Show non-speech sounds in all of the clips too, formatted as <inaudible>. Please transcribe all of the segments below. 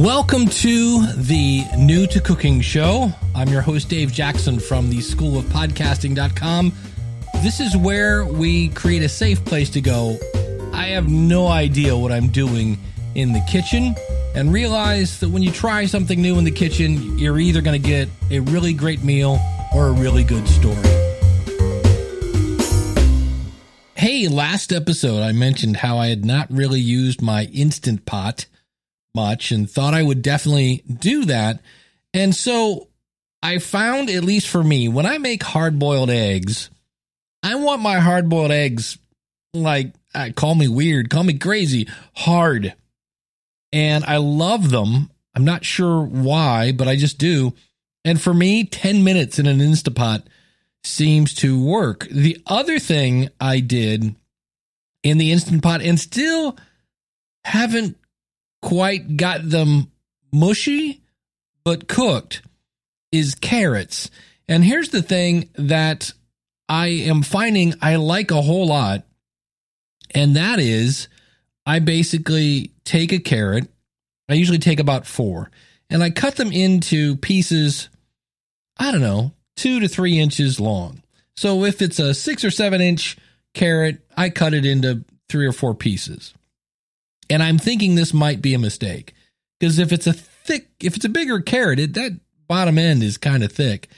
Welcome to the New to Cooking Show. I'm your host, Dave Jackson from the School of Podcasting.com. This is where we create a safe place to go. I have no idea what I'm doing in the kitchen and realize that when you try something new in the kitchen, you're either going to get a really great meal or a really good story. Hey, last episode I mentioned how I had not really used my Instant Pot much and thought I would definitely do that. And so I found, at least for me, when I make hard boiled eggs, I want my hard boiled eggs like, call me weird, call me crazy, hard. And I love them. I'm not sure why, but I just do. And for me, 10 minutes in an Instapot seems to work. The other thing I did in the Instant Pot and still haven't quite got them mushy, but cooked is carrots. And here's the thing that I am finding I like a whole lot. And that is, I basically take a carrot. I usually take about four and I cut them into pieces, I don't know, two to three inches long. So if it's a six or seven inch carrot, I cut it into three or four pieces. And I'm thinking this might be a mistake because if it's a thick, if it's a bigger carrot, it, that bottom end is kind of thick.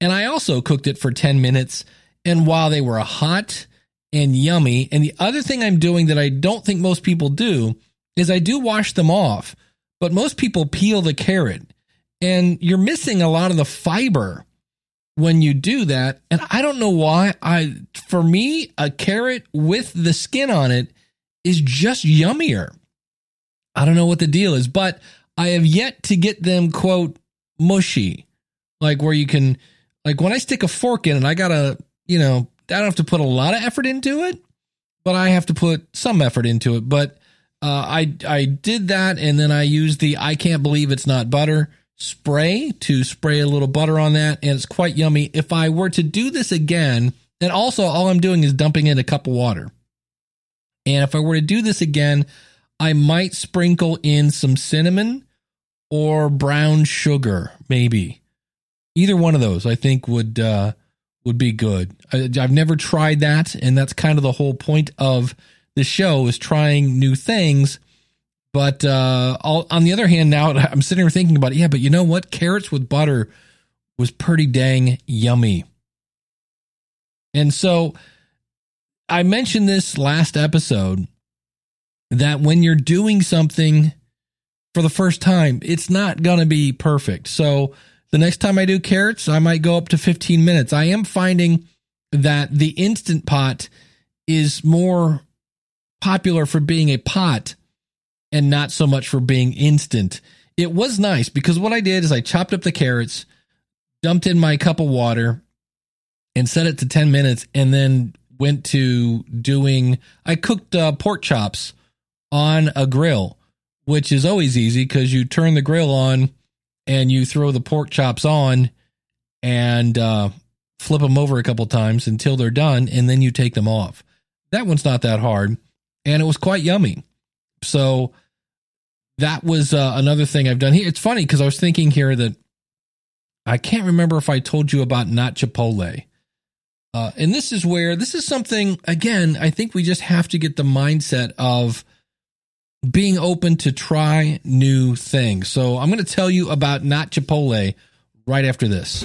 And I also cooked it for 10 minutes. And while they were hot and yummy, and the other thing I'm doing that I don't think most people do is I do wash them off, but most people peel the carrot and you're missing a lot of the fiber when you do that. And I don't know why. I, for me, a carrot with the skin on it is just yummier. I don't know what the deal is, but I have yet to get them quote mushy, like where you can, like when I stick a fork in it, I gotta, you know, I don't have to put a lot of effort into it, but I have to put some effort into it. But uh, I I did that, and then I used the I can't believe it's not butter spray to spray a little butter on that, and it's quite yummy. If I were to do this again, and also all I'm doing is dumping in a cup of water. And if I were to do this again, I might sprinkle in some cinnamon or brown sugar, maybe. Either one of those, I think would uh, would be good. I, I've never tried that, and that's kind of the whole point of the show is trying new things. But uh, on the other hand, now I'm sitting here thinking about it. Yeah, but you know what? Carrots with butter was pretty dang yummy. And so I mentioned this last episode that when you're doing something for the first time, it's not going to be perfect. So the next time I do carrots, I might go up to 15 minutes. I am finding that the instant pot is more popular for being a pot and not so much for being instant. It was nice because what I did is I chopped up the carrots, dumped in my cup of water, and set it to 10 minutes, and then went to doing, I cooked uh, pork chops on a grill, which is always easy because you turn the grill on and you throw the pork chops on and uh, flip them over a couple times until they're done, and then you take them off. That one's not that hard, and it was quite yummy. So that was uh, another thing I've done here. It's funny because I was thinking here that I can't remember if I told you about not Chipotle. Uh, and this is where this is something again. I think we just have to get the mindset of being open to try new things. So I'm going to tell you about Not Chipotle right after this.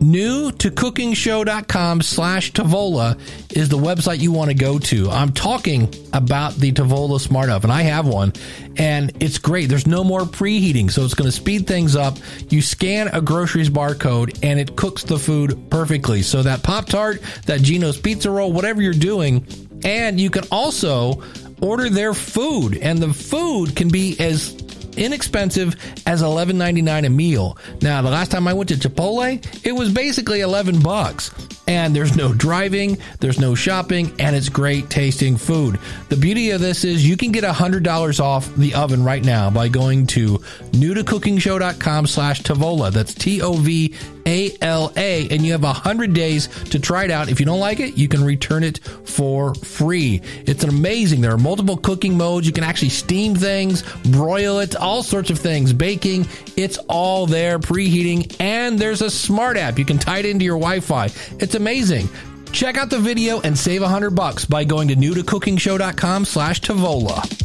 New to cookingshow.com slash Tovala is the website you want to go to. I'm talking about the Tovala Smart Oven. I have one and it's great. There's no more preheating, so it's going to speed things up. You scan a groceries barcode and it cooks the food perfectly. So that Pop Tart, that Jeno's pizza roll, whatever you're doing, and you can also order their food, and the food can be as inexpensive as $11.99 a meal. Now, the last time I went to Chipotle, it was basically 11 bucks. And there's no driving, there's no shopping, and it's great tasting food. The beauty of this is you can get $100 off the oven right now by going to newtocookingshow.com slash Tovala. That's T-O-V a-L-A, and you have 100 days to try it out. If you don't like it, you can return it for free. It's amazing. There are multiple cooking modes. You can actually steam things, broil it, all sorts of things, baking. It's all there, preheating, and there's a smart app. You can tie it into your Wi-Fi. It's amazing. Check out the video and save 100 bucks by going to newtocookingshow.com slash Tovala.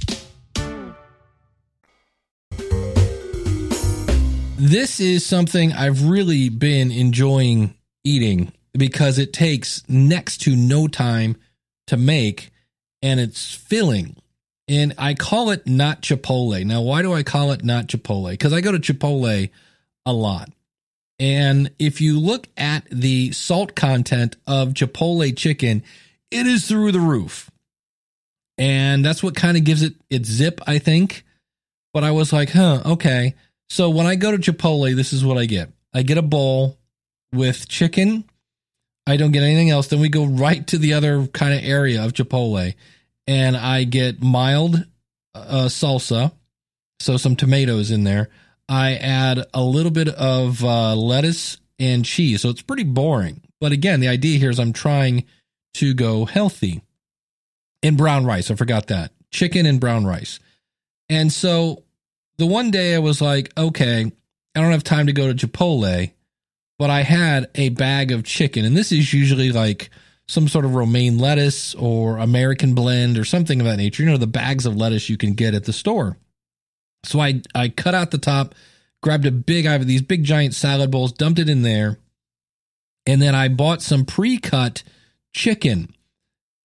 This is something I've really been enjoying eating because it takes next to no time to make and it's filling. And I call it not Chipotle. Now, why do I call it not Chipotle? Because I go to Chipotle a lot. And if you look at the salt content of Chipotle chicken, it is through the roof. And that's what kind of gives it its zip, I think. But I was like, huh, okay. So when I go to Chipotle, this is what I get. I get a bowl with chicken. I don't get anything else. Then we go right to the other kind of area of Chipotle, and I get mild uh, salsa, so some tomatoes in there. I add a little bit of uh, lettuce and cheese, so it's pretty boring. But again, the idea here is I'm trying to go healthy. In brown rice, I forgot that chicken and brown rice, and so the one day I was like, okay, I don't have time to go to Chipotle, but I had a bag of chicken, and this is usually like some sort of romaine lettuce or American blend or something of that nature. You know, the bags of lettuce you can get at the store. So I I cut out the top, grabbed a big I have these big giant salad bowls, dumped it in there, and then I bought some pre-cut chicken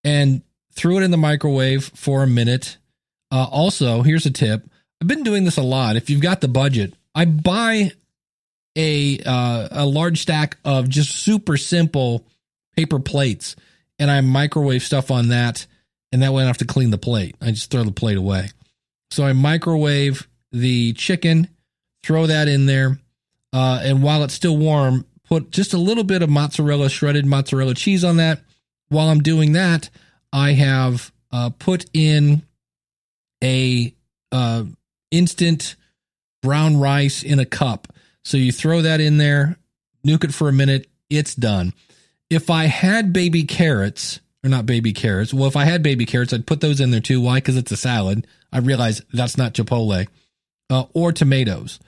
and threw it in the microwave for a minute. Uh, also, here's a tip: I've been doing this a lot. If you've got the budget, I buy a uh, a large stack of just super simple paper plates, and I microwave stuff on that, and that way I don't have to clean the plate. I just throw the plate away. So I microwave the chicken, throw that in there, uh, and while it's still warm, put just a little bit of mozzarella, shredded mozzarella cheese on that. While I'm doing that, I have uh, put in a uh, instant brown rice in a cup. So you throw that in there, nuke it for a minute, it's done. If I had baby carrots, or not baby carrots, well, if I had baby carrots, I'd put those in there too. Why? Because it's a salad. I realize that's not Chipotle. Uh, or tomatoes.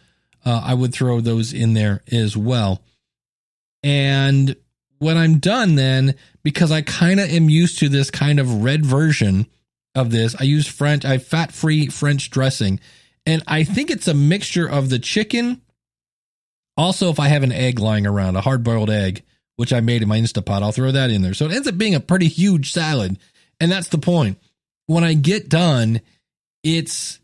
Uh, I would throw those in there as well. And when I'm done, then, because I kind of am used to this kind of red version of this, I use French, I fat free French dressing. And I think it's a mixture of the chicken. Also, if I have an egg lying around, a hard boiled egg, which I made in my Instapot, I'll throw that in there. So it ends up being a pretty huge salad. And that's the point. When I get done, it's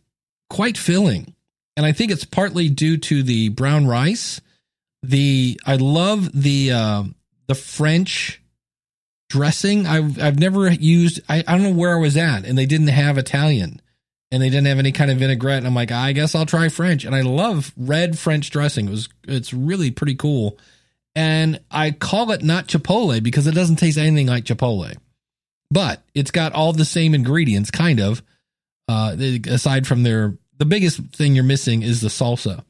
quite filling. And I think it's partly due to the brown rice. The I love the uh, the French dressing. I've I've never used I, I don't know where I was at and they didn't have Italian and they didn't have any kind of vinaigrette. And I'm like, I guess I'll try French. And I love red French dressing. It was it's really pretty cool. And I call it not Chipotle because it doesn't taste anything like Chipotle, but it's got all the same ingredients, kind of. Uh, aside from their, the biggest thing you're missing is the salsa,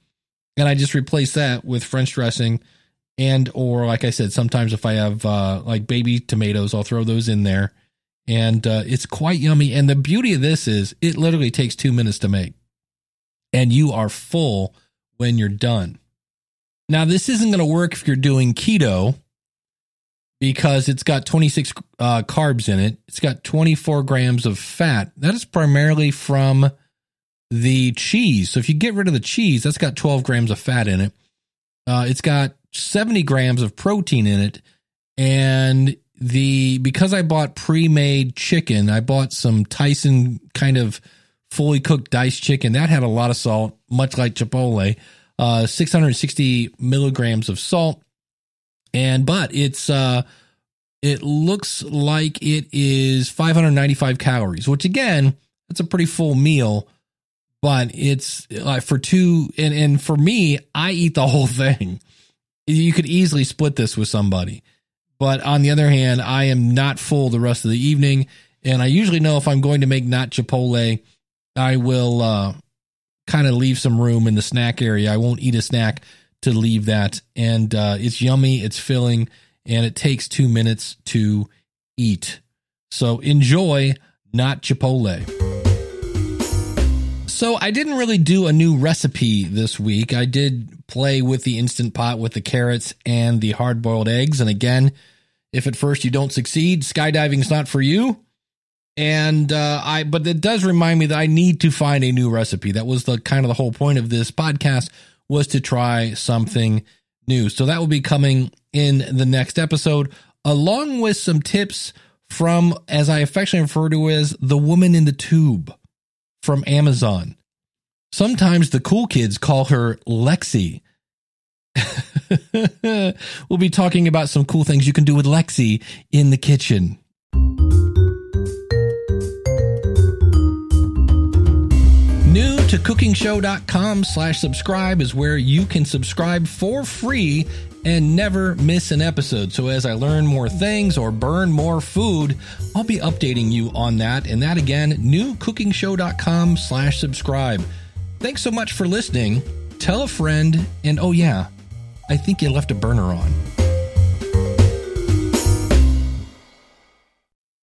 and I just replace that with French dressing, and or like I said, sometimes if I have uh, like baby tomatoes, I'll throw those in there and uh, it's quite yummy. And the beauty of this is it literally takes two minutes to make, and you are full when you're done. Now, this isn't going to work if you're doing keto because it's got 26 uh, carbs in it. It's got 24 grams of fat. That is primarily from the cheese. So if you get rid of the cheese, that's got 12 grams of fat in it. Uh, it's got 70 grams of protein in it. And the because I bought pre-made chicken, I bought some Tyson kind of fully cooked diced chicken that had a lot of salt, much like Chipotle. Uh, 660 milligrams of salt, and but it's uh, it looks like it is 595 calories, which again, that's a pretty full meal. But it's like for two, and and for me, I eat the <laughs> whole thing. You could easily split this with somebody But on the other hand, I am not full the rest of the evening. And I usually know if I'm going to make not Chipotle, I will uh, kind of leave some room in the snack area. I won't eat a snack to leave that. And uh, it's yummy, it's filling, and it takes two minutes to eat. So enjoy not Chipotle. So I didn't really do a new recipe this week. I did play with the instant pot with the carrots and the hard boiled eggs. And again, if at first you don't succeed, skydiving is not for you. And uh, I, but it does remind me that I need to find a new recipe. That was the kind of the whole point of this podcast was to try something new. So that will be coming in the next episode, along with some tips from, as I affectionately refer to as the woman in the tube from Amazon. Sometimes the cool kids call her Lexi. <laughs> we'll be talking about some cool things you can do with Lexi in the kitchen. To cookingshow.com slash subscribe is where you can subscribe for free and never miss an episode. So as I learn more things or burn more food, I'll be updating you on that. And that again, newcookingshow.com slash subscribe. Thanks so much for listening. Tell a friend, and oh yeah, I think you left a burner on.